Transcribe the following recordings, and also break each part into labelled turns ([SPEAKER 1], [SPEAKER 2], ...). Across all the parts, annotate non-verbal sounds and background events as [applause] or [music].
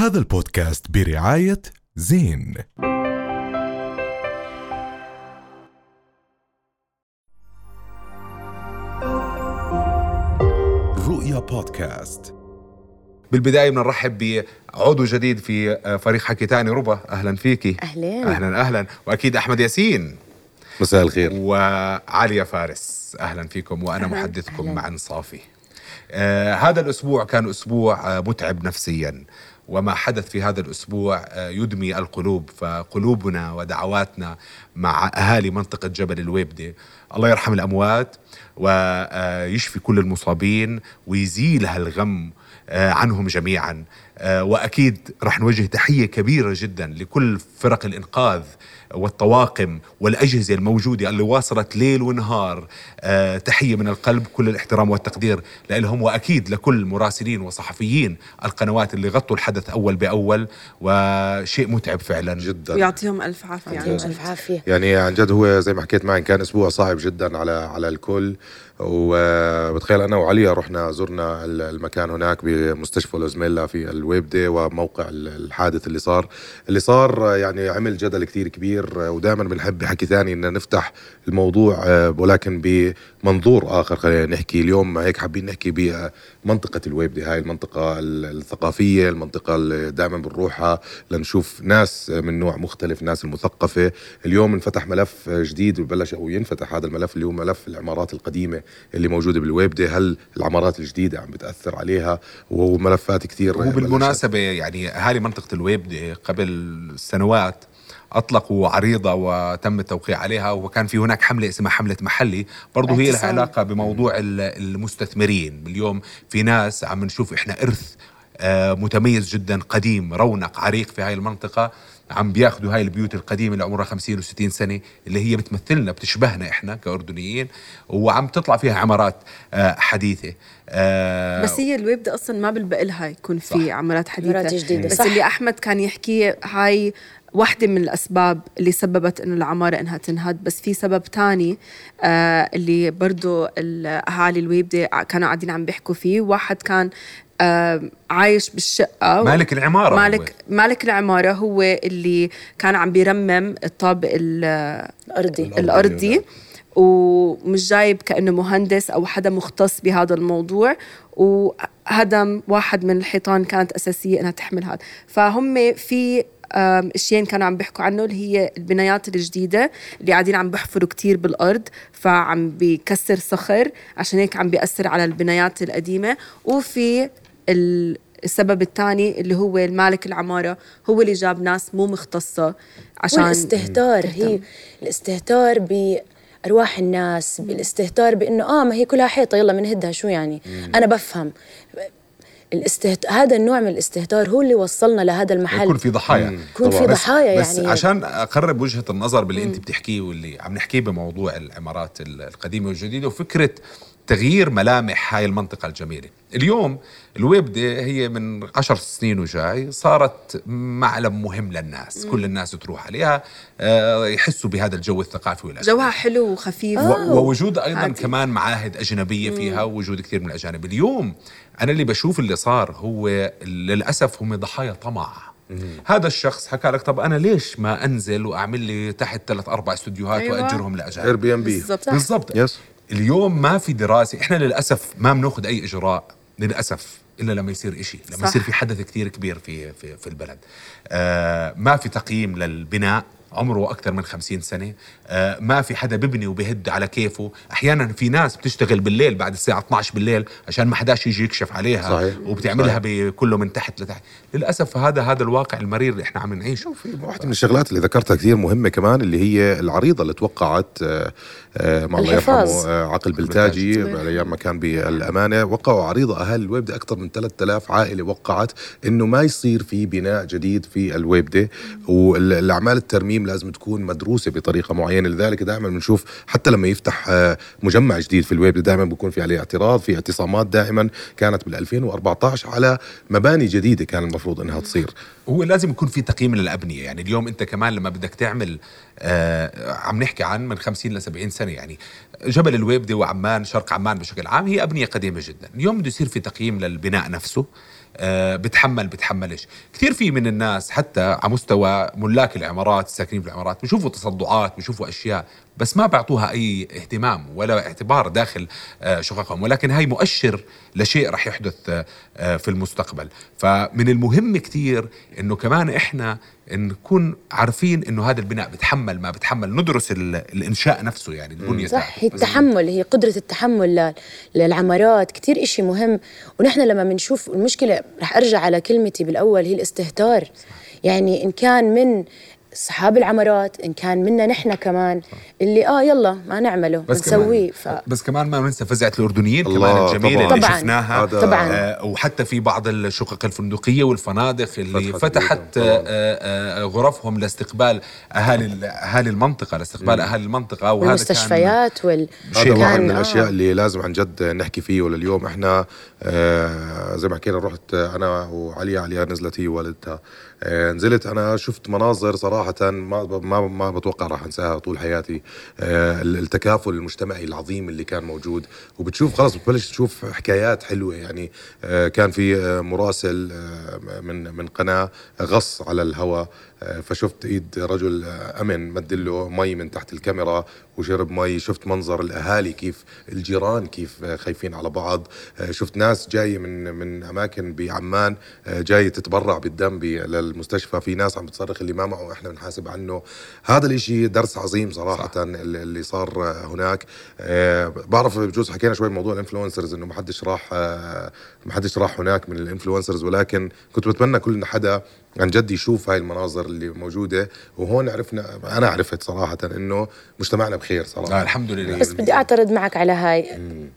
[SPEAKER 1] هذا البودكاست برعاية زين. رؤيا بودكاست.
[SPEAKER 2] بالبداية بنرحب بعضو جديد في فريق حكي تاني. ربا أهلا فيكي
[SPEAKER 3] أهلين.
[SPEAKER 2] أهلا أهلا. وأكيد أحمد ياسين.
[SPEAKER 4] مساء الخير.
[SPEAKER 2] وعالية فارس. أهلا فيكم وأنا محدثكم مع صافي. آه هذا الأسبوع كان أسبوع آه متعب نفسيا. وما حدث في هذا الأسبوع آه يدمي القلوب فقلوبنا ودعواتنا مع أهالي منطقة جبل الويبدة الله يرحم الأموات ويشفي كل المصابين ويزيل هالغم آه، عنهم جميعا. آه، وأكيد رح نوجه تحية كبيرة جدا لكل فرق الإنقاذ والطواقم والأجهزة الموجودة اللي واصلت ليل ونهار. آه، تحية من القلب كل الاحترام والتقدير لهم وأكيد لكل مراسلين وصحفيين القنوات اللي غطوا الحدث أول بأول وشيء متعب فعلا.
[SPEAKER 4] جدا.
[SPEAKER 5] ويعطيهم
[SPEAKER 3] ألف
[SPEAKER 5] عافية. جد.
[SPEAKER 3] ألف عافية.
[SPEAKER 4] يعني عن جد هو زي ما حكيت معي كان أسبوع صعب جدا على على الكل. وبتخيل أنا وعليا رحنا زرنا المكان هناك بمستشفى لوزميلا في الويبدة وموقع الحادث اللي صار. اللي صار يعني عمل جدل كثير كبير ودائما بنحب بحكي ثاني إن نفتح الموضوع ولكن بمنظور آخر خلينا نحكي اليوم هيك حابين نحكي بمنطقة الويبدة هاي المنطقة الثقافية المنطقة اللي دائما بنروحها لنشوف ناس من نوع مختلف ناس المثقفة. اليوم انفتح ملف جديد وبلش أو ينفتح هذا الملف اللي هو ملف العمارات القديمة اللي موجودة بالويبدة هل العمارات الجديدة عم بتأثر عليها؟ وملفات كثير
[SPEAKER 2] هو بالمناسبة يعني أهالي منطقة الويبدة قبل سنوات اطلقوا عريضة وتم التوقيع عليها وكان في هناك حملة اسمها حملة محلي برضه هي لها علاقة بموضوع المستثمرين. اليوم في ناس عم نشوف إحنا إرث آه، متميز جدا قديم رونق عريق في هاي المنطقة عم بياخذوا هاي البيوت القديمة اللي عمرها 50 و60 سنة اللي هي بتمثلنا بتشبهنا إحنا كأردنيين وعم تطلع فيها عمارات آه، حديثة.
[SPEAKER 5] آه بس هي الويبدة أصلا ما بلبق لها يكون في. عمارات حديثة.
[SPEAKER 3] عمارات جديدة.
[SPEAKER 5] بس
[SPEAKER 3] صح.
[SPEAKER 5] اللي أحمد كان يحكيه هاي واحدة من الأسباب اللي سببت إنه العمارة إنها تنهد بس في سبب تاني آه اللي برضو أهالي الويبدة كانوا قاعدين عم بيحكوا فيه. واحد كان آه عايش بالشقة
[SPEAKER 2] مالك العمارة
[SPEAKER 5] مالك هو. مالك العمارة هو اللي كان عم بيرمم الطابق الأرضي. الأرضي. ومش جايب كأنه مهندس أو حدا مختص بهذا الموضوع. وهدم واحد من الحيطان كانت أساسية إنها تحمل هذا. فهم في اشيين كانوا عم بيحكوا عنه اللي هي البنايات الجديدة اللي قاعدين عم بيحفروا كتير بالأرض فعم بيكسر صخر عشان هيك عم بيأثر على البنايات القديمة. وفي السبب الثاني اللي هو المالك العمارة هو اللي جاب ناس مو مختصة عشان
[SPEAKER 3] الاستهتار هي الاستهتار ب ارواح الناس بالاستهتار بإنه آه ما هي كلها حيطة يلا بنهدها شو يعني؟ مم. أنا بفهم. الاستهت... هذا النوع من الاستهتار هو اللي وصلنا لهذا المحل.
[SPEAKER 2] يكون في ضحايا.
[SPEAKER 3] يكون في ضحايا
[SPEAKER 2] بس يعني. بس عشان أقرب وجهة النظر باللي أنت بتحكيه واللي عم نحكيه بموضوع العمارات القديمة والجديدة وفكرة تغيير ملامح هاي المنطقة الجميلة. اليوم الويبدة هي من عشر سنين وجاي صارت معلم مهم للناس مم. كل الناس تروح عليها آه، يحسوا بهذا الجو الثقافي
[SPEAKER 5] والأجنبي. جوها حلو وخفيف.
[SPEAKER 2] ووجود أيضا عادي. كمان معاهد أجنبية فيها ووجود كثير من الأجانب. اليوم أنا اللي بشوف اللي صار هو للأسف هم ضحايا طمع. هذا الشخص حكى لك طب أنا ليش ما أنزل وأعمل لي تحت ثلاث أربع استوديوهات أيوة. واجرهم
[SPEAKER 4] لأجانب؟ Airbnb
[SPEAKER 2] بالضبط. بالضبط. yes اليوم ما في دراسة إحنا للأسف ما بناخذ أي إجراء للأسف إلا لما يصير إشي لما صح. يصير في حدث كثير كبير في في, في البلد. آه ما في تقييم للبناء عمره أكثر من خمسين سنة. آه ما في حدا ببني وبهد على كيفه. أحيانا في ناس بتشتغل بالليل بعد الساعة 12 بالليل عشان ما حداش يجي يكشف عليها
[SPEAKER 4] صحيح.
[SPEAKER 2] وبتعملها بكله من تحت لتحت. للأسف هذا هذا الواقع المرير اللي إحنا عم نعيشه.
[SPEAKER 4] في واحدة من الشغلات اللي ذكرتها كثير مهمة كمان اللي هي العريضة اللي توقعت آه مع الله يرحمه عقل بلتاجي أيام ما كان بالأمانة. وقعوا عريضه اهالي الويبده أكثر من 3000 عائلة وقعت إنه ما يصير في بناء جديد في الويبده والأعمال الترميم لازم تكون مدروسة بطريقة معينة. لذلك دائما بنشوف حتى لما يفتح مجمع جديد في الويبده دائما بيكون في عليه اعتراض في اعتصامات دائما كانت بال 2014 على مباني جديدة كان المفروض إنها تصير.
[SPEAKER 2] هو لازم يكون في تقييم للأبنية. يعني اليوم أنت كمان لما بدك تعمل آه عم نحكي عن من 50 ل 70 سنة يعني. جبل الويبده وعمان شرق عمان بشكل عام هي أبنية قديمة جدا. اليوم بده يصير في تقييم للبناء نفسه. آه، بتحمل بتحملش كثير في من الناس حتى على مستوى ملاك العمارات الساكنين في العمارات بشوفوا تصدعات بشوفوا أشياء بس ما بيعطوها أي اهتمام ولا اعتبار داخل آه، شققهم ولكن هاي مؤشر لشيء رح يحدث آه، في المستقبل. فمن المهم كثير إنه كمان إحنا نكون عارفين إنه هذا البناء بتحمل ما بتحمل ندرس الإنشاء نفسه يعني البنية
[SPEAKER 3] صح هي التحمل هي قدرة التحمل للعمارات كثير إشي مهم. ونحن لما بنشوف المشكلة رح أرجع على كلمتي بالأول هي الاستهتار. يعني إن كان من اصحاب العمارات إن كان منا نحن كمان اللي آه يلا ما نعمله بس بنسويه
[SPEAKER 2] ف... بس كمان ما ننسى فزعة الأردنيين كمان الجميلة طبعاً. اللي طبعاً. شفناها.
[SPEAKER 3] طبعا.
[SPEAKER 2] آه وحتى في بعض الشقق الفندقية والفنادق اللي فتحت آه آه غرفهم لاستقبال أهالي أهالي المنطقة لاستقبال أهالي المنطقة.
[SPEAKER 3] وهذا والمستشفيات وال
[SPEAKER 4] هذا واحد من الأشياء آه. اللي لازم عن جد نحكي فيه ولليوم. إحنا آه زي ما حكينا رحت أنا وعليا عليا نزلت هي والدتها آه نزلت. أنا شفت مناظر صراحة ما ما ما بتوقع راح أنساها طول حياتي. آه التكافل المجتمعي العظيم اللي كان موجود. وبتشوف خلاص بتبلش تشوف حكايات حلوة يعني. آه كان في آه، مراسل آه، من من قناة غص على الهواء. آه، فشفت إيد رجل أمن مدله مي من تحت الكاميرا وشرب مي شفت منظر الأهالي كيف الجيران كيف خايفين على بعض. شفت ناس جاية من من أماكن بعمان جاية تتبرع بالدم للمستشفى. في ناس عم بتصرخ اللي ما معه إحنا بنحاسب عنه. هذا الإشي درس عظيم صراحة صح. اللي صار هناك. بعرف بجوز حكينا شوي موضوع ال influencers إنه ما حدش راح ما حدش راح هناك من ال influencers ولكن كنت بتمنى كل حدا عن جد يشوف هاي المناظر اللي موجودة. وهون عرفنا أنا عرفت صراحة إنه مجتمعنا بخير صراحة.
[SPEAKER 2] لا الحمد لله.
[SPEAKER 3] بس بدي أعترض معك على هاي. مم.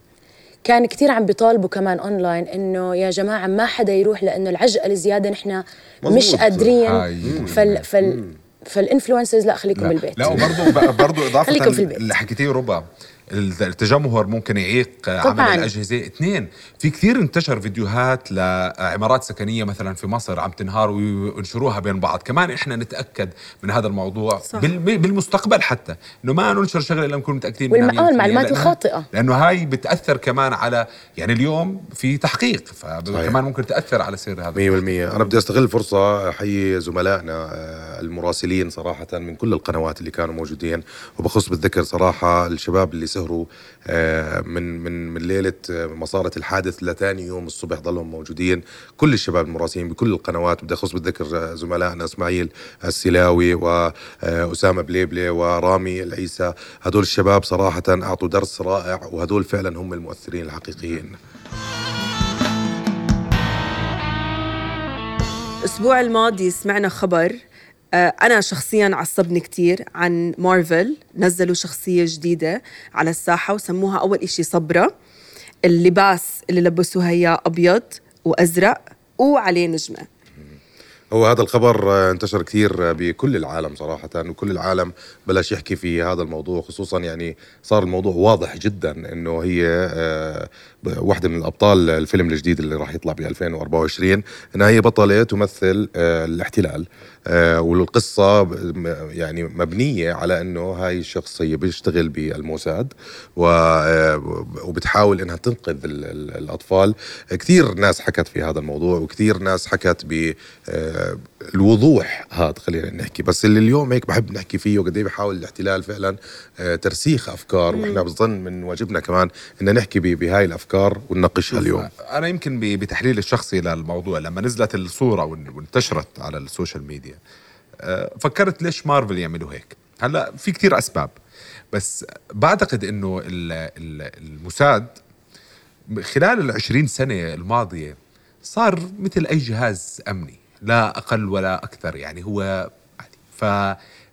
[SPEAKER 3] كان كثير عم بيطالبوا كمان أونلاين إنه يا جماعة ما حدا يروح لأنه العجقة الزيادة نحن مش قادرين. فال فال فال influencers لا خليكم بالبيت.
[SPEAKER 2] لا وبرضه برضه إضافة خليكم في البيت. اللي حكيتيه ربا. التجمهر ممكن يعيق طبعاً. عمل الأجهزة. اثنين في كثير انتشر فيديوهات لعمارات سكنية مثلا في مصر عم تنهار وينشروها بين بعض. كمان إحنا نتأكد من هذا الموضوع صح. بالمستقبل حتى إنه ما ننشر شغلة إلا نكون متأكدين
[SPEAKER 3] منها المعلومات الخاطئة.
[SPEAKER 2] لأنه هاي بتأثر كمان على يعني اليوم في تحقيق فكمان ممكن تأثر على سير هذا.
[SPEAKER 4] 100% أنا بدي أستغل الفرصه احيي زملائنا آه، المراسلين صراحة من كل القنوات اللي كانوا موجودين. وبخص بالذكر صراحة الشباب اللي سهروا آه، من من من ليلة آه، ما صارت الحادث لثاني يوم الصبح ضلهم موجودين. كل الشباب المراسلين بكل القنوات. بدي أخص بالذكر زملائنا إسماعيل السلاوي واسامه بليبلي ورامي العيسى. هدول الشباب صراحة أعطوا درس رائع وهدول فعلا هم المؤثرين الحقيقيين.
[SPEAKER 5] الأسبوع الماضي سمعنا خبر آه، أنا شخصيا عصبني كتير عن مارفل نزلوا شخصية جديدة على الساحة وسموها أول إشي صبرة. اللباس اللي لبسوها إياه أبيض وأزرق وعليه نجمة.
[SPEAKER 4] هو هذا الخبر انتشر كثير بكل العالم صراحة وكل العالم بلش يحكي في هذا الموضوع خصوصا يعني صار الموضوع واضح جدا إنه هي آه، واحدة من الأبطال الفيلم الجديد اللي راح يطلع ب 2024 إنها هي بطلة تمثل آه، الاحتلال. آه، والقصة يعني مبنية على إنه هاي الشخصية بيشتغل بالموساد وبتحاول إنها تنقذ الأطفال. كثير ناس حكت في هذا الموضوع وكثير ناس حكت ب الوضوح هذا خلينا نحكي. بس اللي اليوم هيك بحب نحكي فيه وقد إيه بحاول الاحتلال فعلا آه، ترسيخ أفكار. وإحنا بظن من واجبنا كمان ان نحكي بهاي الأفكار ونناقشها اليوم.
[SPEAKER 2] أنا يمكن بتحليل الشخصي للموضوع لما نزلت الصورة وانتشرت على ال social media آه، فكرت ليش مارفل يعملوا هيك. هلأ في كثير أسباب بس بعتقد إنه الموساد خلال العشرين سنة الماضية صار مثل أي جهاز أمني. لا أقل ولا أكثر يعني هو ف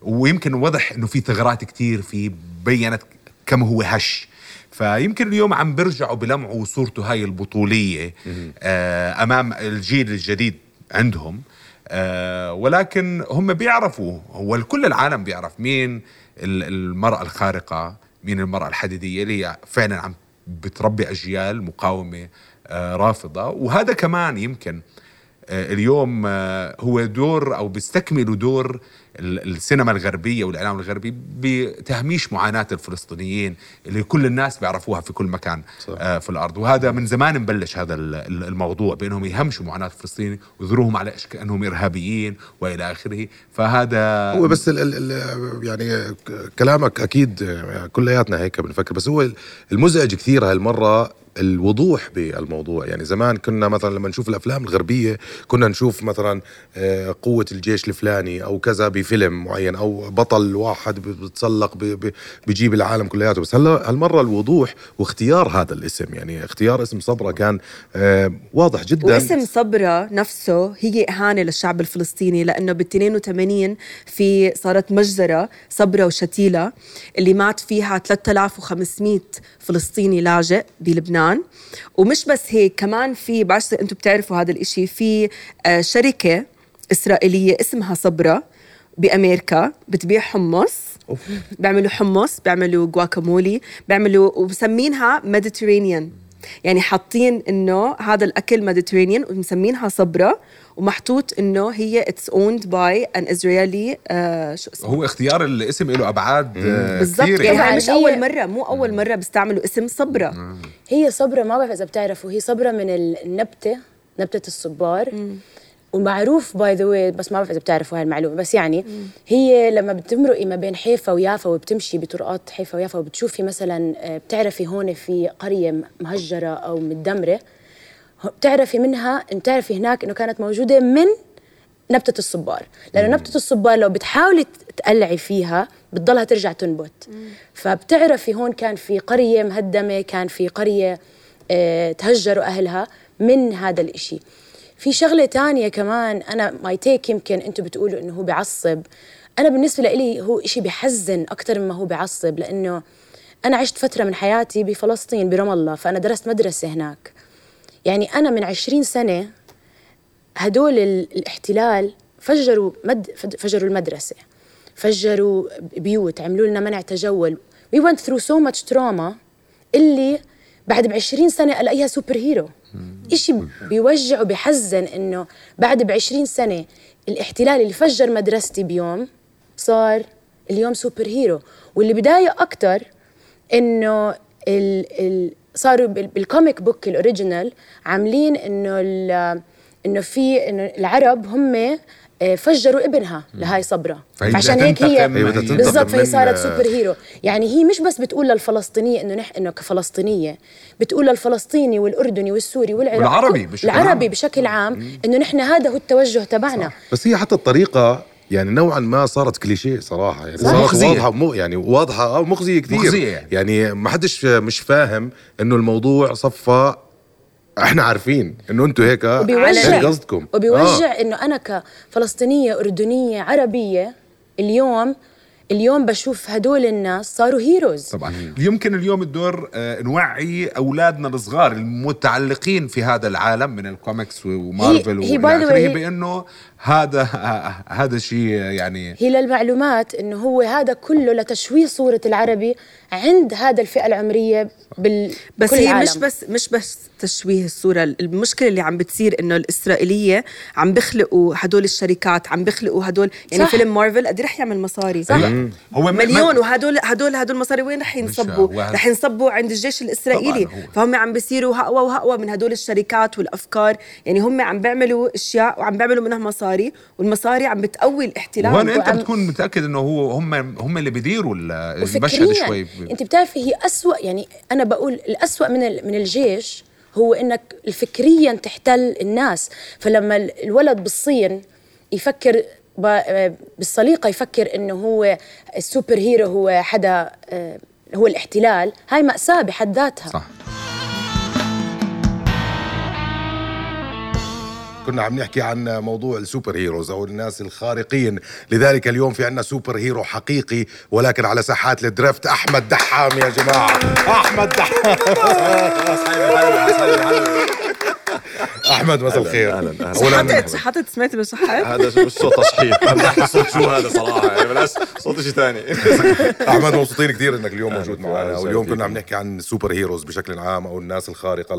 [SPEAKER 2] ويمكن واضح إنه في ثغرات كثير في بينت كم هو هش. فيمكن اليوم عم بيرجعوا بلمعوا صورته هاي البطولية آه أمام الجيل الجديد عندهم آه ولكن هم بيعرفوا هو كل العالم بيعرف مين المرأة الخارقة مين المرأة الحديدية اللي هي فعلا عم بتربي أجيال مقاومة آه رافضة. وهذا كمان يمكن اليوم آه، هو دور أو بيستكملوا دور السينما الغربية والإعلام الغربي بتهميش معاناة الفلسطينيين اللي كل الناس بيعرفوها في كل مكان صح. آه، في الأرض. وهذا من زمان مبلش هذا الموضوع بأنهم يهمشوا معاناة الفلسطينيين ويظهروهم على أنهم إرهابيين وإلى آخره. فهذا
[SPEAKER 4] هو بس ال ال يعني كلامك أكيد كلياتنا هيك بنفكر. بس هو المزعج كثير هالمرة الوضوح بالموضوع. يعني زمان كنا مثلا لما نشوف الأفلام الغربية كنا نشوف مثلا آه، قوة الجيش الفلاني أو كذا بفيلم معين أو بطل واحد بتسلق بيجيب العالم كلياته. بس هلا هالمرة الوضوح واختيار هذا الاسم. يعني اختيار اسم صبرا كان آه، واضح جدا.
[SPEAKER 5] واسم صبرا نفسه هي إهانة للشعب الفلسطيني لأنه بال 82 في صارت مجزرة صبرا وشتيلة اللي مات فيها 3500 فلسطيني لاجئ بلبنان. لبنان. ومش بس هيك كمان في بعرف أنتم بتعرفوا هذا الإشي في آه، شركة إسرائيلية اسمها صبرا بأمريكا بتبيع حمص. بيعملوا حمص بيعملوا جواكامولي بيعملوا ومسمينها Mediterranean يعني حاطين إنه هذا الأكل Mediterranean ومسمينها صبرا. ومحطوط إنه هي it's owned by an Israeli شو اسمه؟
[SPEAKER 2] هو اختيار الاسم له أبعاد
[SPEAKER 5] آه بالضبط. يعني, يعني مش أول مرة مو أول مرة بيستعملوا اسم صبرا.
[SPEAKER 3] هي صبرا ما بعرف إذا بتعرفوا هي صبرا من النبتة نبتة الصبار. مم. ومعروف by the way بس ما بعرف إذا بتعرفوا هاي المعلومه بس يعني مم. هي لما بتمرقي ما بين حيفا ويافا وبتمشي بطرقات حيفا ويافا وبتشوفي مثلا آه، بتعرفي هون في قرية مهجرة أو متدمرة بتعرفي منها بتعرفي هناك إنه كانت موجودة من نبتة الصبار. لأنه مم. نبتة الصبار لو بتحاولي تقلعي فيها بتضلها ترجع تنبت. مم. فبتعرفي هون كان في قرية مهدمة كان في قرية آه تهجروا أهلها من هذا الإشي. في شغلة تانية كمان أنا ماي تيك يمكن أنتم بتقولوا إنه هو بعصب أنا بالنسبة لي هو إشي بحزن أكثر مما هو بعصب لأنه أنا عشت فترة من حياتي بفلسطين برام الله فأنا درست مدرسة هناك. يعني أنا من عشرين سنة هدول الاحتلال فجروا مد فجروا المدرسة فجروا بيوت عملوا لنا منع تجول. We went through so much trauma اللي بعد بعشرين سنة ألاقيها سوبر هيرو إشي بيوجع وبيحزن إنه بعد بعشرين سنة الاحتلال اللي فجر مدرستي بيوم صار اليوم superhero واللي بداية أكتر إنه ال ال صاروا بال comic book ال original عاملين إنه إنه في إنه العرب هم آه، فجروا ابنها لهاي صبرا. عشان هيك هي بالضبط فهي صارت superhero يعني هي مش بس بتقول للفلسطينية إنه نحن إنه كفلسطينية بتقول للفلسطيني والأردني والسوري والعراقي
[SPEAKER 2] والعربي بشكل
[SPEAKER 3] العربي عام. بشكل عام إنه نحن هذا هو التوجه تبعنا. صح.
[SPEAKER 4] بس هي حتى الطريقة يعني نوعا ما صارت كليشيه صراحة يعني صارت مخزية. واضحة مو يعني واضحة أو مخزية كثير مخزية يعني. يعني ما حدش مش فاهم إنه الموضوع صفى إحنا عارفين إنه أنتم هيك
[SPEAKER 3] وبيوجع قصدكم وبيوجع آه. إنه أنا كفلسطينية أردنية عربية اليوم اليوم بشوف هدول الناس صاروا هيروز
[SPEAKER 2] طبعا. يمكن اليوم الدور آه، نوعي أولادنا الصغار المتعلقين في هذا العالم من الكوميكس ومارفل وإلى بأنه هذا هذا شيء يعني
[SPEAKER 3] هي للمعلومات إنه هو هذا كله لتشويه صورة العربي عند هذا الفئة العمرية بال
[SPEAKER 5] بس هي العالم. مش بس مش بس تشويه الصورة. المشكلة اللي عم بتصير إنه الإسرائيلية عم بيخلقوا هدول الشركات عم بيخلقوا هدول يعني صح. فيلم مارفل قد رح يعمل مصاري. صح. هو مليون وهدول هدول هدول المصاري وين رح ينصبوا؟ رح ينصبوا عند الجيش الإسرائيلي. فهم عم بيصيروا هقوى وهقوى من هدول الشركات والأفكار. يعني هم عم بيعملوا أشياء وعم بيعملوا منها مصاري والمصاري عم بتقوي الاحتلال
[SPEAKER 2] وهون أنت بتكون متأكد إنه هو هم هم اللي بيديروا المشهد شوي.
[SPEAKER 3] أنت بتعرفي هي أسوأ يعني أنا بقول الأسوأ من من الجيش هو إنك فكريا تحتل الناس. فلما الولد بالصين يفكر بالصليقة يفكر إنه هو السوبر هيرو هو حدا آه، هو الاحتلال. هاي مأساة بحد ذاتها. صح.
[SPEAKER 4] كنا عم نحكي عن موضوع ال superheroes أو الناس الخارقين. لذلك اليوم في عنا superhero حقيقي ولكن على ساحات ال drift أحمد دحام يا جماعة. أحمد دحام. [laughs] [laughs] احمد مساء الخير.
[SPEAKER 5] أهلا أهلا. حاطط سمعت بالصحة
[SPEAKER 6] هذا مش صوت تصحيح [laughs] صوت شو هذا صراحة يعني بلاش صوت شيء ثاني. [laughs]
[SPEAKER 4] أحمد مبسوطين كثير إنك اليوم موجود معنا واليوم كنا عم نحكي عن superheroes بشكل عام أو الناس الخارقة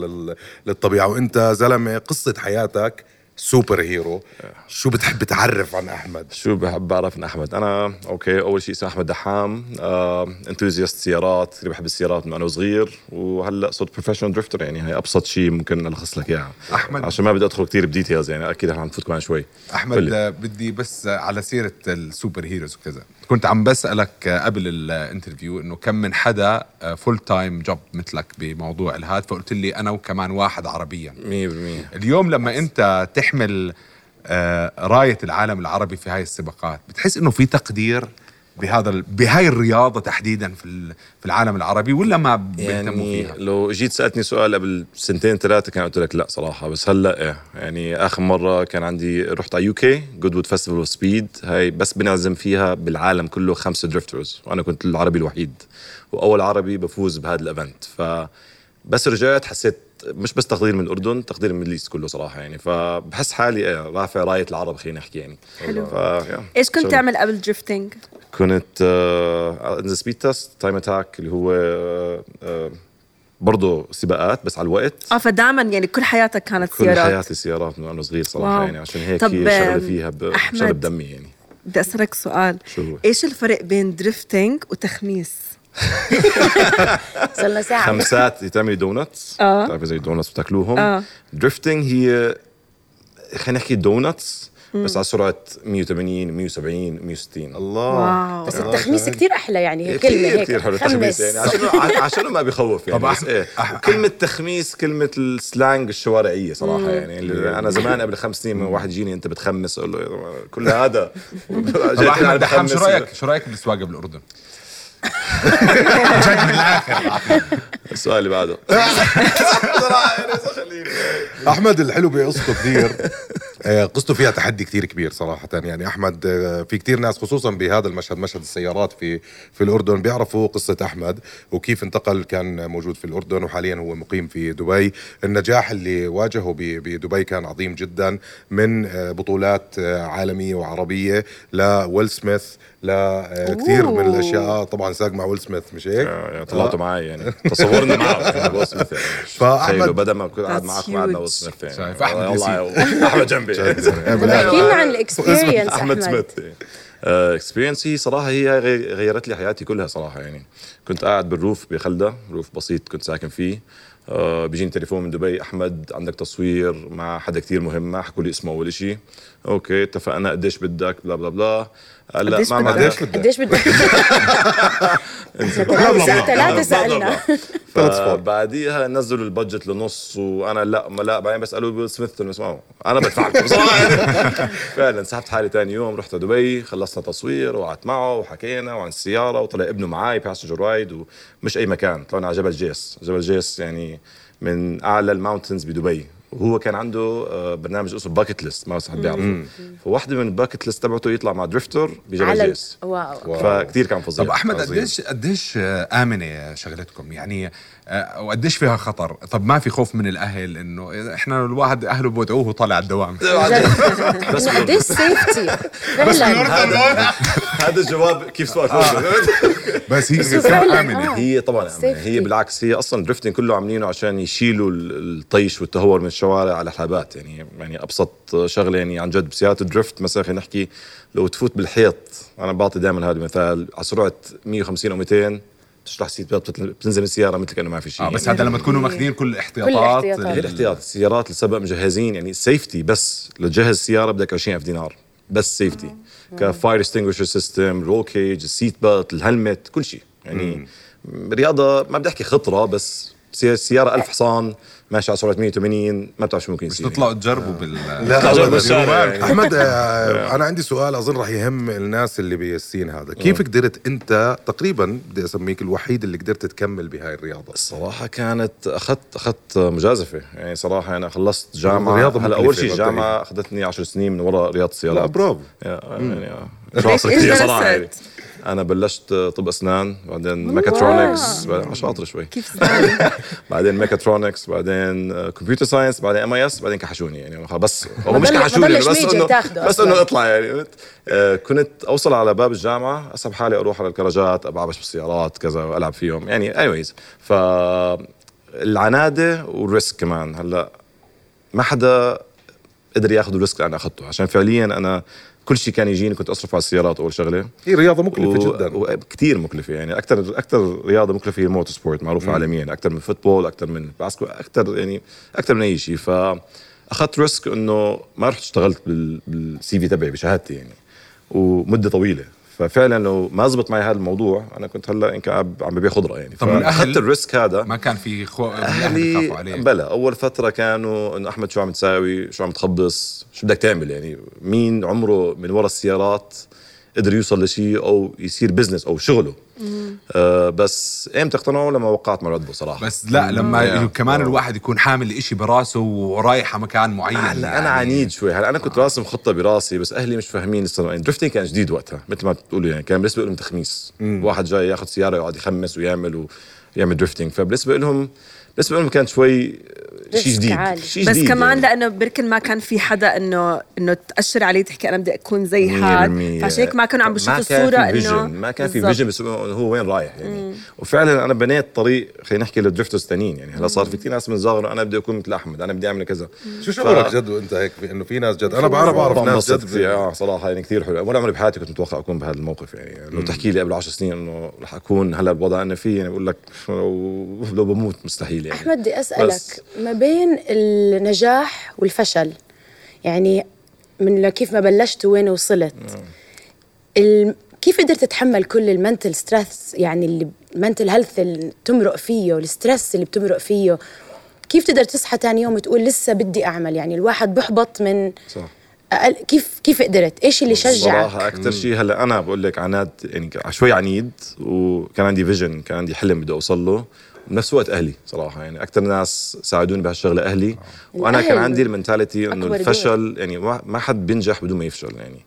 [SPEAKER 4] للطبيعة وإنت زلمة قصة حياتك superhero. شو بتحب تعرف عن أحمد؟
[SPEAKER 6] شو بحب اعرف من أحمد؟ أنا أوكي أول شيء اسمي أحمد دحام آه، enthusiast سيارات كثير بحب السيارات من أنا وصغير وهلأ صرت professional drifter يعني هي أبسط شيء ممكن ألخص لك إياها.
[SPEAKER 2] أحمد-
[SPEAKER 6] عشان ما بدي أدخل كثير ب details يعني أكيد رح نفوت كمان شوي.
[SPEAKER 2] أحمد
[SPEAKER 6] قل لي.
[SPEAKER 2] آه، بدي بس آه، على سيرة ال superheroes وكذا. كنت عم بسألك آه، قبل ال interview إنه كم من حدا full time job مثلك بموضوع الهاد فقلت لي أنا وكمان واحد عربيا.
[SPEAKER 6] 100%
[SPEAKER 2] اليوم لما أنت تحمل آه، راية العالم العربي في هاي السباقات. بتحس إنه في تقدير بهذا ال- بهاي الرياضة تحديدا في في العالم العربي ولا ما بيهتموا
[SPEAKER 6] يعني
[SPEAKER 2] فيها؟
[SPEAKER 6] لو جيت سألتني سؤال قبل سنتين ثلاثة كان قلت لك لا صراحة بس هلأ إيه يعني آخر مرة كان عندي رحت على UK Goodwood Festival of Speed هاي بس بنعزم فيها بالعالم كله خمسة drifters وأنا كنت العربي الوحيد وأول عربي بفوز بهذا ال event ف بس رجعت حسيت مش بس تقدير من الأردن تقدير من ال Middle East كله صراحة يعني فبحس حالي إيه رافع رايه العرب خلينا نحكي يعني
[SPEAKER 5] حلو.
[SPEAKER 6] ف
[SPEAKER 5] إيش كنت. تعمل قبل drifting؟
[SPEAKER 6] كنت آه انزل speed test time attack اللي هو آه آه برضه سباقات بس على الوقت
[SPEAKER 5] آه فدائما يعني كل حياتك كانت
[SPEAKER 6] كل
[SPEAKER 5] سيارات
[SPEAKER 6] حياتي سيارات من وأنا صغير صراحة
[SPEAKER 5] واو.
[SPEAKER 6] يعني عشان هيك
[SPEAKER 5] طب،
[SPEAKER 6] شغله فيها. شغله بدمي يعني
[SPEAKER 5] بدي أسألك سؤال
[SPEAKER 6] شو هو؟
[SPEAKER 5] إيش الفرق بين drifting وتخميس؟ [laughs]
[SPEAKER 3] صرنا ساعة
[SPEAKER 6] خمسات تعملي donuts
[SPEAKER 5] آه.
[SPEAKER 6] بتعرفي زي ال donuts بتاكلوهم
[SPEAKER 5] آه.
[SPEAKER 6] drifting هي خلينا نحكي donuts بس على سرعة 180 170 160
[SPEAKER 4] الله
[SPEAKER 5] wow.
[SPEAKER 3] بس التخميس كثير أحلى يعني هي
[SPEAKER 6] كثير
[SPEAKER 3] كلمة هيك
[SPEAKER 6] كثير حلو. التخميس يعني عشان عشان ما بخوف يعني
[SPEAKER 2] طب
[SPEAKER 6] بس
[SPEAKER 2] إيه
[SPEAKER 6] كلمة تخميس كلمة ال slang الشوارعية صراحة يعني اللي أنا زمان قبل خمس سنين من واحد يجيني أنت بتخمس أقول له كل هذا [laughs]
[SPEAKER 2] طب أحمد شو. رايك شو رأيك بالسواقه بالاردن؟
[SPEAKER 6] السؤال اللي بعده.
[SPEAKER 4] أحمد الحلو بقصته كثير. آه، قصته فيها تحدي كثير كبير صراحة. يعني أحمد آه، في كثير ناس خصوصا بهذا المشهد مشهد السيارات في في الأردن بيعرفوا قصة أحمد وكيف انتقل كان موجود في الأردن وحاليا هو مقيم في دبي. النجاح اللي واجهه ب- بدبي كان عظيم جدا من آه، بطولات عالمية وعربية لويل سميث لكثير من
[SPEAKER 5] أوه.
[SPEAKER 4] الأشياء. آه، طبعا ساق مع ويل سميث مش هيك؟
[SPEAKER 6] يعني [laughs] طلعتوا معي يعني. تصورنا معه ويل سميث يعني. تخيلوا بدل ما كنت قاعد معك قعدنا ويل. سميث يعني.
[SPEAKER 2] شايف، أحمد
[SPEAKER 6] والله أحمد جنبي.
[SPEAKER 3] احكي لنا عن ال
[SPEAKER 6] experience
[SPEAKER 3] أحمد أحمد.
[SPEAKER 6] سميث. experience هي صراحة هي غي- غيرت لي حياتي كلها صراحة يعني. كنت قاعد بال roof بخلدة roof بسيط كنت ساكن فيه. آه، بيجيني تليفون من دبي. أحمد عندك تصوير مع حدا كتير مهم ما حكوا لي اسمه اول شيء أوكي اتفقنا. قديش بدك؟ بلا بلا بلا. هلا
[SPEAKER 5] قديش
[SPEAKER 6] ما
[SPEAKER 5] بدك؟
[SPEAKER 6] معنا
[SPEAKER 3] قديش بدك؟ [laughs] ساعتها لا تسالنا
[SPEAKER 6] فبعديها نزلوا ال budget لنص وأنا لا ما لا بعدين بسألوا ويل سميث اسمعوا أنا بدفع لكم بصراحه فعلا سحبت حالي ثاني يوم رحت دبي خلصنا تصوير وقعدت معه وحكينا وعن السيارة وطلع ابنه معي passenger ride ومش أي مكان. طلعنا على جبل جيس. جبل جيس يعني من أعلى ال mountains بدبي. وهو كان عنده آه، برنامج اسمه Bucket List ما حد بيعرفه. فواحدة من ال bucket list تبعته يطلع مع drifter بجبل
[SPEAKER 3] على
[SPEAKER 6] جيس
[SPEAKER 3] wow.
[SPEAKER 6] فكتير كان فظيع
[SPEAKER 2] طب
[SPEAKER 4] أحمد.
[SPEAKER 2] قديش قديش آمنة شغلتكم؟ يعني وقديش فيها خطر؟ طب ما في خوف من الأهل إنه إحنا الواحد أهله بودعوه وطالع على الدوام. [laughs]
[SPEAKER 6] بس
[SPEAKER 3] قديش safety فعلا
[SPEAKER 6] هذا الجواب كيف سؤال [laughs]
[SPEAKER 2] بس هي
[SPEAKER 3] بس فعلاً،
[SPEAKER 2] آمنة.
[SPEAKER 3] آه.
[SPEAKER 6] هي طبعا. هي بالعكس هي أصلا drifting كله عاملينه عشان يشيلوا ال- الطيش والتهور من الشوارع على الحلبات يعني يعني أبسط شغلة يعني عن جد بسيارة ال drift مثلا خلينا نحكي لو تفوت بالحيط أنا بعطي دائما هذا المثال على سرعة 150 أو 200 تشرح seat belt بتنزل السيارة مثل كأنه ما في شيء.
[SPEAKER 2] آه بس
[SPEAKER 6] يعني
[SPEAKER 2] هذا لما تكونوا ماخذين كل الاحتياطات
[SPEAKER 3] الاحتياطات.
[SPEAKER 6] هي الاحتياط السيارات السبق مجهزين يعني safety بس لتجهز السيارة بدك 20000 دينار بس safety ك fire extinguisher system roll cage ال seat belt ال helmet كل شيء. يعني رياضة ما بدي أحكي خطرة بس سيارة 1000 حصان ماشي على سرعه 180 ما بتعرف شو ممكن
[SPEAKER 2] مش
[SPEAKER 6] يصير
[SPEAKER 2] تطلعوا تجربوا بال
[SPEAKER 4] لا. [laughs] أحمد آه، أنا عندي سؤال أظن راح يهم الناس اللي بال scene هذا كيف قدرت أنت تقريبا بدي أسميك الوحيد اللي قدرت تكمل بهاي الرياضة
[SPEAKER 6] الصراحة كانت اخذت أخذت مجازفة يعني صراحة أنا خلصت
[SPEAKER 4] جامعة
[SPEAKER 6] هلا أول شيء. الجامعة أخذتني 10 سنين من وراء رياضة السيارات
[SPEAKER 4] لا برافو
[SPEAKER 6] يعني آه. شاطر كثير؟ صراحة يعني. أنا بلشت طب أسنان بعدين ميكاترونكس بعدين شاطر شوي.
[SPEAKER 5] كيف؟ [laughs]
[SPEAKER 6] بعدين ميكاترونكس بعدين computer science بعدين MIS بعدين كحشوني يعني. بس هو مش كحشوني
[SPEAKER 3] ضلش
[SPEAKER 6] بس انه بس. إنه أطلع يعني. آه، كنت أوصل على باب الجامعة أسحب حالي أروح على الكراجات أبعبش بالسيارات كذا وألعب فيهم يعني. anyways ف العنادة وال risk كمان. هلأ ما حدا قدر ياخذ ال risk اللي أنا أخذته. عشان فعليا أنا كل شيء كان يجيني كنت أصرف على السيارات أول شغلة.
[SPEAKER 4] هي رياضة مكلفة جدا.
[SPEAKER 6] وكثير مكلفة يعني. أكثر أكثر رياضة مكلفة هي ال motor sport معروفة
[SPEAKER 4] مم.
[SPEAKER 6] عالميا. أكثر من football أكثر من basket أكثر يعني أكثر من أي شيء. ف أخذت risk إنه ما رحت اشتغلت بال- بال CV تبعي بشهادتي يعني. ومدة طويلة. ففعلا لو ما زبط معي هذا الموضوع أنا كنت هلأ يمكن عم عم ببيع خضره يعني فاخذت ال risk هذا؟
[SPEAKER 2] ما كان في خو... أهلك عليك؟
[SPEAKER 6] بلا أول فترة كانوا إنه أحمد شو عم تساوي؟ شو عم تخبص؟ شو بدك تعمل يعني؟ مين عمره من وراء السيارات قدر يوصل لشيء أو يصير business أو شغله؟ آه بس إمتى اقتنعوا لما وقعت مع العضو صراحة؟
[SPEAKER 2] بس لا لما
[SPEAKER 6] آه.
[SPEAKER 2] كمان الواحد يكون حامل إشي براسه ورايح على مكان معين
[SPEAKER 6] هلا أنا
[SPEAKER 2] يعني
[SPEAKER 6] عنيد شوي. هلا أنا كنت راسم خطة براسي بس أهلي مش فاهمين لسه يعني drifting كان جديد وقتها مثل ما بتقولوا يعني. كان بالنسبة لهم تخميس. واحد جاي ياخذ سيارة يقعد يخمس ويعمل ويعمل drifting فبالنسبة لهم بالنسبة لهم كان شوي شيء جديد. شيء
[SPEAKER 5] بس
[SPEAKER 6] جديد
[SPEAKER 5] كمان
[SPEAKER 6] يعني.
[SPEAKER 5] لأنه بركن ما كان في حدا إنه إنه تأشر عليه تحكي أنا بدي أكون زي
[SPEAKER 6] بالمية.
[SPEAKER 5] فعشان هيك ما كانوا عم بيشوفوا
[SPEAKER 6] ما كان
[SPEAKER 5] الصورة
[SPEAKER 6] في
[SPEAKER 5] إنه
[SPEAKER 6] vision ما كان في. vision بس هو وين رايح يعني. وفعلا أنا بنيت طريق خلينا نحكي لل drifters الثانيين يعني. هلا صار في كثير ناس من صغار أنا بدي أكون مثل أحمد أنا بدي أعمل كذا.
[SPEAKER 4] شو شعورك جد وأنت هيك؟ في إنه في ناس جد. أنا بعرف بعرف ناس جد.
[SPEAKER 6] فيها؟ آه صراحة يعني كثير حلو. ولا عمري بحياتي كنت متوقع أكون بهذا الموقف يعني. لو تحكي لي قبل 10 سنين إنه رح أكون هلا بالوضع أنا فيه يعني بقول لك لو لو بموت مستحيل. يعني.
[SPEAKER 3] أحمد بدي أسألك
[SPEAKER 6] بس-
[SPEAKER 3] ما بين النجاح والفشل؟ يعني من لو كيف ما بلشت وين وصلت. ال... كيف قدرت تتحمل كل ال mental stress يعني اللي ال mental health اللي بتمرق فيه وال stress اللي بتمرق فيه؟ كيف تقدر تصحى تاني يوم وتقول لسه بدي أعمل؟ يعني الواحد بحبط من
[SPEAKER 6] صح.
[SPEAKER 3] أقل كيف كيف قدرت؟ إيش اللي شجعك؟
[SPEAKER 6] صراحة أكثر شيء هلأ أنا بقول لك عناد يعني شوي عنيد وكان عندي vision كان عندي حلم بدي أوصل له. بنفس الوقت أهلي صراحة يعني أكثر ناس ساعدوني بهالشغلة أهلي. وأنا كان
[SPEAKER 3] الأهل.
[SPEAKER 6] عندي ال mentality إنه
[SPEAKER 3] أكبر
[SPEAKER 6] الفشل يعني ما ما حد بينجح بدون ما يفشل يعني.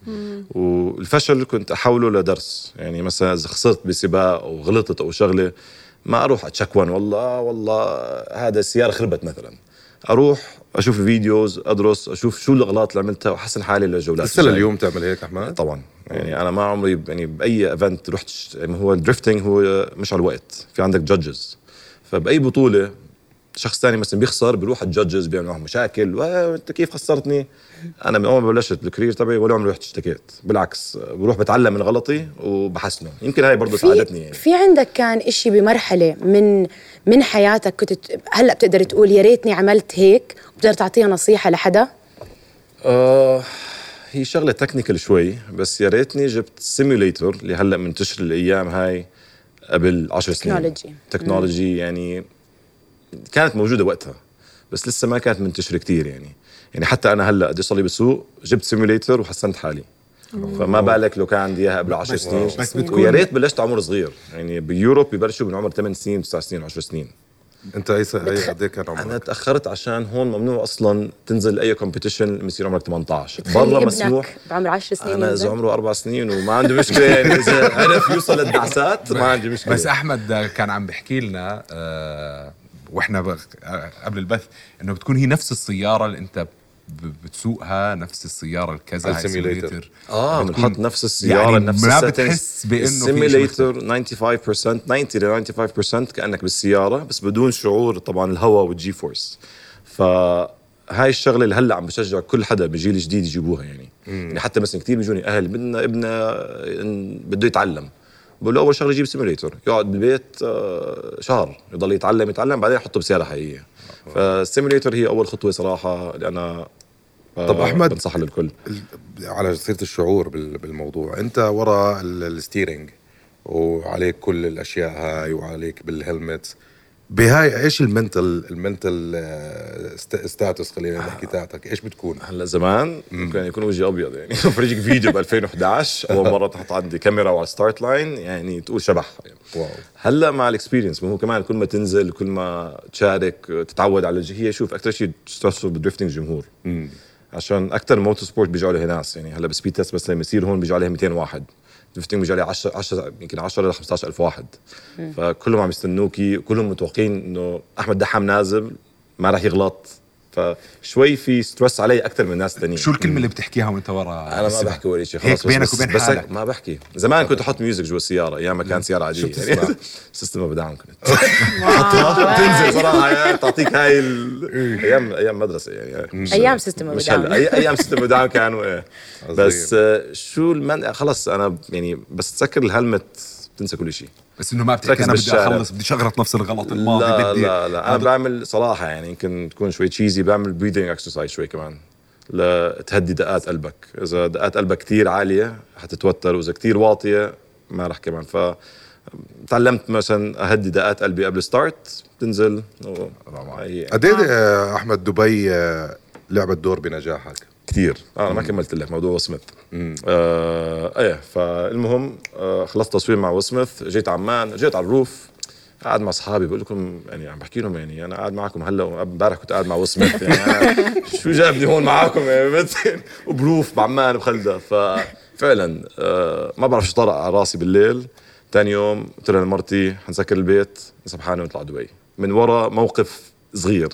[SPEAKER 6] والفشل كنت أحوله لدرس يعني مثلا إذا خسرت بسباق أو غلطت أو شغلة ما أروح أتشكى إنه والله والله هذا السيارة خربت مثلا. أروح أشوف videos أدرس أشوف شو الأغلاط اللي عملتها وأحسن حالي للجولات.
[SPEAKER 4] لسه
[SPEAKER 6] الجاية.
[SPEAKER 4] لليوم تعمل هيك أحمد؟
[SPEAKER 6] طبعا. يعني أنا ما عمري يعني بأي event رحت يعني هو ال drifting هو مش على الوقت. في عندك judges فبأي بطولة شخص ثاني مثلا بيخسر بيروح على ال judges بيعمل معهم مشاكل وانت كيف خسرتني؟ أنا من اول ما بلشت ال career تبعي ولا عمري رحت اشتكيت بالعكس بروح بتعلم من غلطي وبحسنه. يمكن هاي برضه ساعدتني يعني.
[SPEAKER 3] في عندك كان إشي بمرحلة من من حياتك كنت هلأ بتقدر تقول يا ريتني عملت هيك وبتقدر تعطيها نصيحة لحدا؟
[SPEAKER 6] آه هي شغلة technical شوي بس يا ريتني جبت simulator اللي هلا منتشر الأيام هاي. قبل 10 سنين.
[SPEAKER 3] Technology.
[SPEAKER 6] Technology يعني كانت موجودة وقتها بس لسه ما كانت منتشرة كتير يعني. يعني حتى أنا هلأ قد صار لي بالسوق جبت simulator وحسنت حالي. فما بالك لو كان عندي إياها قبل 10 سنين.
[SPEAKER 2] بس بتكون-
[SPEAKER 6] ويا ريت بلشت عمر صغير. يعني ب Europe ببلشوا من عمر 8 سنين 9 سنين 10 سنين.
[SPEAKER 4] انت اي س- اي قد إيه كان
[SPEAKER 6] أنا
[SPEAKER 4] عمرك؟
[SPEAKER 6] تأخرت عشان هون ممنوع أصلا تنزل أي competition لما يصير عمرك 18
[SPEAKER 3] تخلي
[SPEAKER 6] برا مسموح
[SPEAKER 3] بعمر 10 سنين
[SPEAKER 6] أنا
[SPEAKER 3] إذا؟
[SPEAKER 6] عمره أربع سنين وما عنده مشكلة يعني إذا عرف يوصل للدعسات ما عندي مشكلة
[SPEAKER 2] بس أحمد كان عم بيحكي لنا آه وإحنا. آه قبل البث إنه بتكون هي نفس السيارة اللي أنت بتسوقها نفس السيارة الكذا
[SPEAKER 4] على
[SPEAKER 2] هاي. simulator.
[SPEAKER 6] آه
[SPEAKER 2] بتكون-
[SPEAKER 6] بنحط نفس السيارة
[SPEAKER 2] يعني
[SPEAKER 6] نفس
[SPEAKER 2] ما. بتحس بإنه ال
[SPEAKER 6] simulator 95% 90 ل 95% كأنك بالسيارة بس بدون شعور طبعا الهواء وال G-force فهاي الشغلة اللي هلأ عم بشجع كل حدا بجيل جديد يجيبوها يعني يعني حتى مثلا كثير بيجوني أهل بدنا ابننا بده يتعلم بقول له أول شغلة يجيب simulator يقعد بالبيت آه، شهر يضل يتعلم يتعلم بعدين يحطه بسيارة حقيقية فال simulator هي أول خطوة صراحة اللي أنا آه،
[SPEAKER 4] طب أحمد،
[SPEAKER 6] بنصحها للكل.
[SPEAKER 4] على سيرة الشعور بال- بالموضوع أنت ورا ال- ال steering وعليك كل الأشياء هاي وعليك بال helmet بهاي إيش ال mental ال mental آه، sta- status خلينا نحكي تاعتك؟ إيش بتكون؟
[SPEAKER 6] هلا زمان ممكن يكون وجهي أبيض يعني. [laughs] بفرجيك فيديو ب 2011 [laughs] أول مرة تحط عندي كاميرا وعلى start line يعني تقول شبح. يعني.
[SPEAKER 4] Wow.
[SPEAKER 6] هلا مع ال experience ما هو كمان كل ما تنزل كل ما تشارك تتعود على هي شوف أكثر شيء stressful بال drifting جمهور. عشان أكثر motor sport بيجوا عليه ناس يعني. هلا ب speed test بس لما يصير هون بيجوا عليه 200 واحد. drifting بيجوا عليه 10 10 يمكن 10 ل 15 ألف واحد. فكلهم عم يستنوك كلهم متوقعين إنه أحمد دحام نازل ما راح يغلط. فشوي في stress علي أكثر من ناس تانيين
[SPEAKER 2] شو الكلمة اللي بتحكيها وانت ورا؟
[SPEAKER 6] أنا ما؟ بحكي ولا شيء
[SPEAKER 2] هيك
[SPEAKER 6] خلص
[SPEAKER 2] بينك وبين
[SPEAKER 6] بس
[SPEAKER 2] حالك.
[SPEAKER 6] ما بحكي. زمان كنت أحط [laughs] music جوا السيارة أيام ما كان سيارة عادية.
[SPEAKER 4] شو بتسمع؟
[SPEAKER 6] System of a Down كنت. [laughs] [laughs] تنزل صراحة يعني تعطيك هاي ال- أيام أيام مدرسة يعني Down.
[SPEAKER 3] هلا أي- أيام System of a Down
[SPEAKER 6] كانوا إيه.
[SPEAKER 4] عظيم.
[SPEAKER 6] بس آه، شو ال men... خلص أنا يعني بس تسكر ال helmet بتنسى كل شيء.
[SPEAKER 2] بس إنه ما بتحكي
[SPEAKER 6] ركز
[SPEAKER 2] أنا بدي
[SPEAKER 6] بالشارع.
[SPEAKER 2] أخلص بدي شغلت نفس الغلط الماضي
[SPEAKER 6] لا
[SPEAKER 2] بدي.
[SPEAKER 6] لا لا.
[SPEAKER 2] أنا
[SPEAKER 6] بعمل صراحة يعني يمكن تكون شوي cheesy بعمل breathing exercise شوي كمان لتهدي دقات قلبك. إذا دقات قلبك كتير عالية حتتوتر وإذا كتير واطية ما رح كمان. ف تعلمت مثلا أهدي دقات قلبي قبل ستارت تنزل و- هي.
[SPEAKER 4] قد إيه أحمد دبي آه، لعبت دور بنجاحك؟
[SPEAKER 6] كتير. أنا ما كملت لك موضوع وسميث. آه إيه فالمهم آه خلصت تصوير مع وسميث جيت عمان جيت على الروف قاعد مع أصحابي بقول لكم يعني عم بحكي لهم يعني أنا قاعد معكم هلأ امبارح كنت قاعد مع وسميث يعني [laughs] شو جابني هون معاكم يعني؟ [laughs] مثل وب roof بعمان بخلدة ففعلا آه ما بعرف شو طرق على راسي بالليل. ثاني يوم قلت لها لمرتي حنسكر البيت سبحانه ونطلع دبي. من ورا موقف صغير.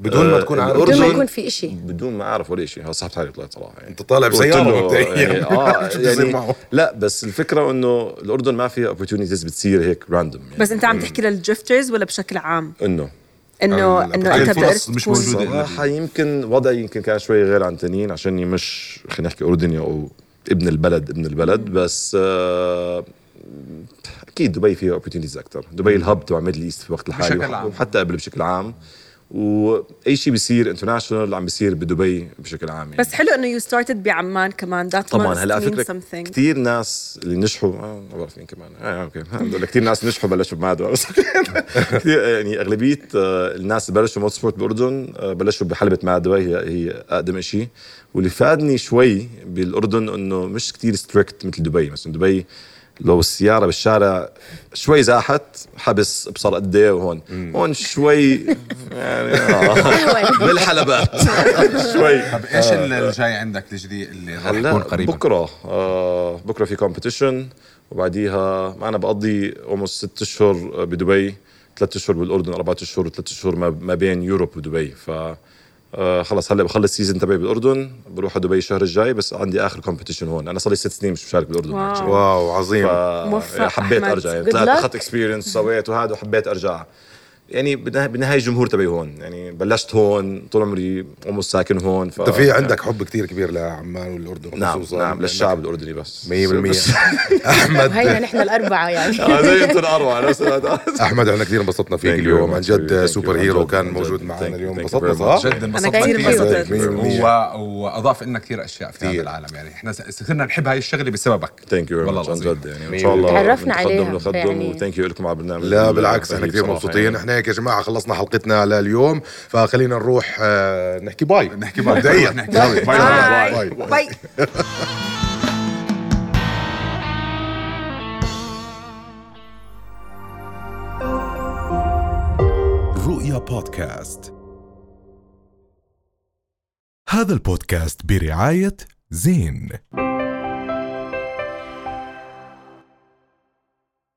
[SPEAKER 4] بدون ما
[SPEAKER 6] آه،
[SPEAKER 4] تكون عارف
[SPEAKER 3] بدون ما يكون في إشي.
[SPEAKER 6] بدون ما أعرف ولا شيء سحبت حالي طلعت صراحة يعني.
[SPEAKER 4] أنت طالع
[SPEAKER 6] بسيارة
[SPEAKER 4] مبدئيا
[SPEAKER 6] يعني
[SPEAKER 4] آه [laughs]
[SPEAKER 6] يعني
[SPEAKER 4] معه؟
[SPEAKER 6] لا بس الفكرة إنه الأردن ما فيها opportunities بتصير هيك random يعني.
[SPEAKER 5] بس أنت عم تحكي لل drifters ولا بشكل عام؟
[SPEAKER 6] إنه.
[SPEAKER 5] إنه
[SPEAKER 4] ال-
[SPEAKER 5] إنه
[SPEAKER 2] أنت
[SPEAKER 5] بتقدر
[SPEAKER 2] مش
[SPEAKER 5] تكون-
[SPEAKER 2] موجودة.
[SPEAKER 6] صراحة يمكن وضعي يمكن كان شوي غير عن تانيين عشاني مش خلينا نحكي أردني أو ابن البلد ابن البلد. بس آه أكيد دبي فيها opportunities أكثر دبي ال hub تبع Middle East في وقت الحالي
[SPEAKER 2] بشكل عام.
[SPEAKER 6] وحتى قبل بشكل عام. وأي شيء بيصير international عم بيصير بدبي بشكل عام يعني.
[SPEAKER 5] بس حلو إنه you started بعمان كمان. ذات
[SPEAKER 6] طبعا هلأ فكرة كثير ناس اللي نجحوا آه ما بعرف مين كمان. آه okay لله كثير ناس نجحوا بلشوا بمادبا. [laughs] كثير يعني أغلبية آه الناس اللي بلشوا motor sport بالاردن آه بلشوا بحلبة مادبا هي هي أقدم شيء واللي فادني شوي بالأردن إنه مش كثير strict مثل دبي. مثلا دبي لو السيارة بالشارع شوي زاحت حبس ابصر قد إيه وهون هون شوي يعني [laughs] آه بالحلبات [laughs] شوي.
[SPEAKER 2] طب إيش اللي جاي عندك الجديد اللي رح يكون
[SPEAKER 6] هلا
[SPEAKER 2] قريبا؟
[SPEAKER 6] بكرة. آه بكرة في competition وبعديها أنا بقضي almost ست أشهر بدبي ثلاث أشهر بالأردن أربع أشهر وثلاث أشهر ما ما بين Europe ودبي. ف آه خلص هلا بخلص season تبعي بالأردن بروح على دبي الشهر الجاي بس عندي آخر competition هون أنا صار لي ست سنين مش مشارك
[SPEAKER 5] بالأردن
[SPEAKER 6] wow.
[SPEAKER 4] wow عظيم
[SPEAKER 5] موفق
[SPEAKER 6] حبيت
[SPEAKER 5] أحمد.
[SPEAKER 6] أرجع يعني طلعت. أخذت experience سويت وهذا وحبيت أرجع يعني بالنهايه بالنهاية الجمهور تبعي هون يعني بلشت هون طول عمري almost ساكن هون ف
[SPEAKER 4] أنت في عندك حب كثير كبير لعمان والاردن
[SPEAKER 6] نعم
[SPEAKER 4] خصوصا
[SPEAKER 6] نعم للشعب الأردني بس
[SPEAKER 4] 100%
[SPEAKER 6] بس- [laughs]
[SPEAKER 4] أحمد
[SPEAKER 3] وهينا نحن الأربعة يعني [laughs]
[SPEAKER 6] آه، زي أنتم الأربعة نفس. [laughs]
[SPEAKER 4] أحمد إحنا كثير انبسطنا فيك
[SPEAKER 6] Thank you
[SPEAKER 4] اليوم عن. جد
[SPEAKER 6] Thank you.
[SPEAKER 4] super
[SPEAKER 6] hero.
[SPEAKER 4] كان موجود. معنا. اليوم انبسطنا. صح؟
[SPEAKER 2] جد انبسطنا
[SPEAKER 5] كثير.
[SPEAKER 2] وأضاف لنا كثير أشياء في هذا
[SPEAKER 4] كتير.
[SPEAKER 2] العالم يعني إحنا س- صرنا نحب هاي الشغلة بسببك
[SPEAKER 6] thank you
[SPEAKER 2] والله
[SPEAKER 6] عن. جد يعني إن شاء الله
[SPEAKER 3] تعرفنا عليها،
[SPEAKER 6] ونخدم
[SPEAKER 3] يعني.
[SPEAKER 6] و thank you لكم على البرنامج
[SPEAKER 4] لا بالعكس
[SPEAKER 6] إحنا
[SPEAKER 4] كثير مبسوطين. إحنا هيك يا جماعة خلصنا حلقتنا لليوم فخلينا نروح آه، نحكي bye.
[SPEAKER 2] نحكي
[SPEAKER 4] bye.
[SPEAKER 2] نحكي bye.
[SPEAKER 4] bye.
[SPEAKER 5] bye. bye.
[SPEAKER 1] رؤيا بودكاست. هذا البودكاست برعاية زين.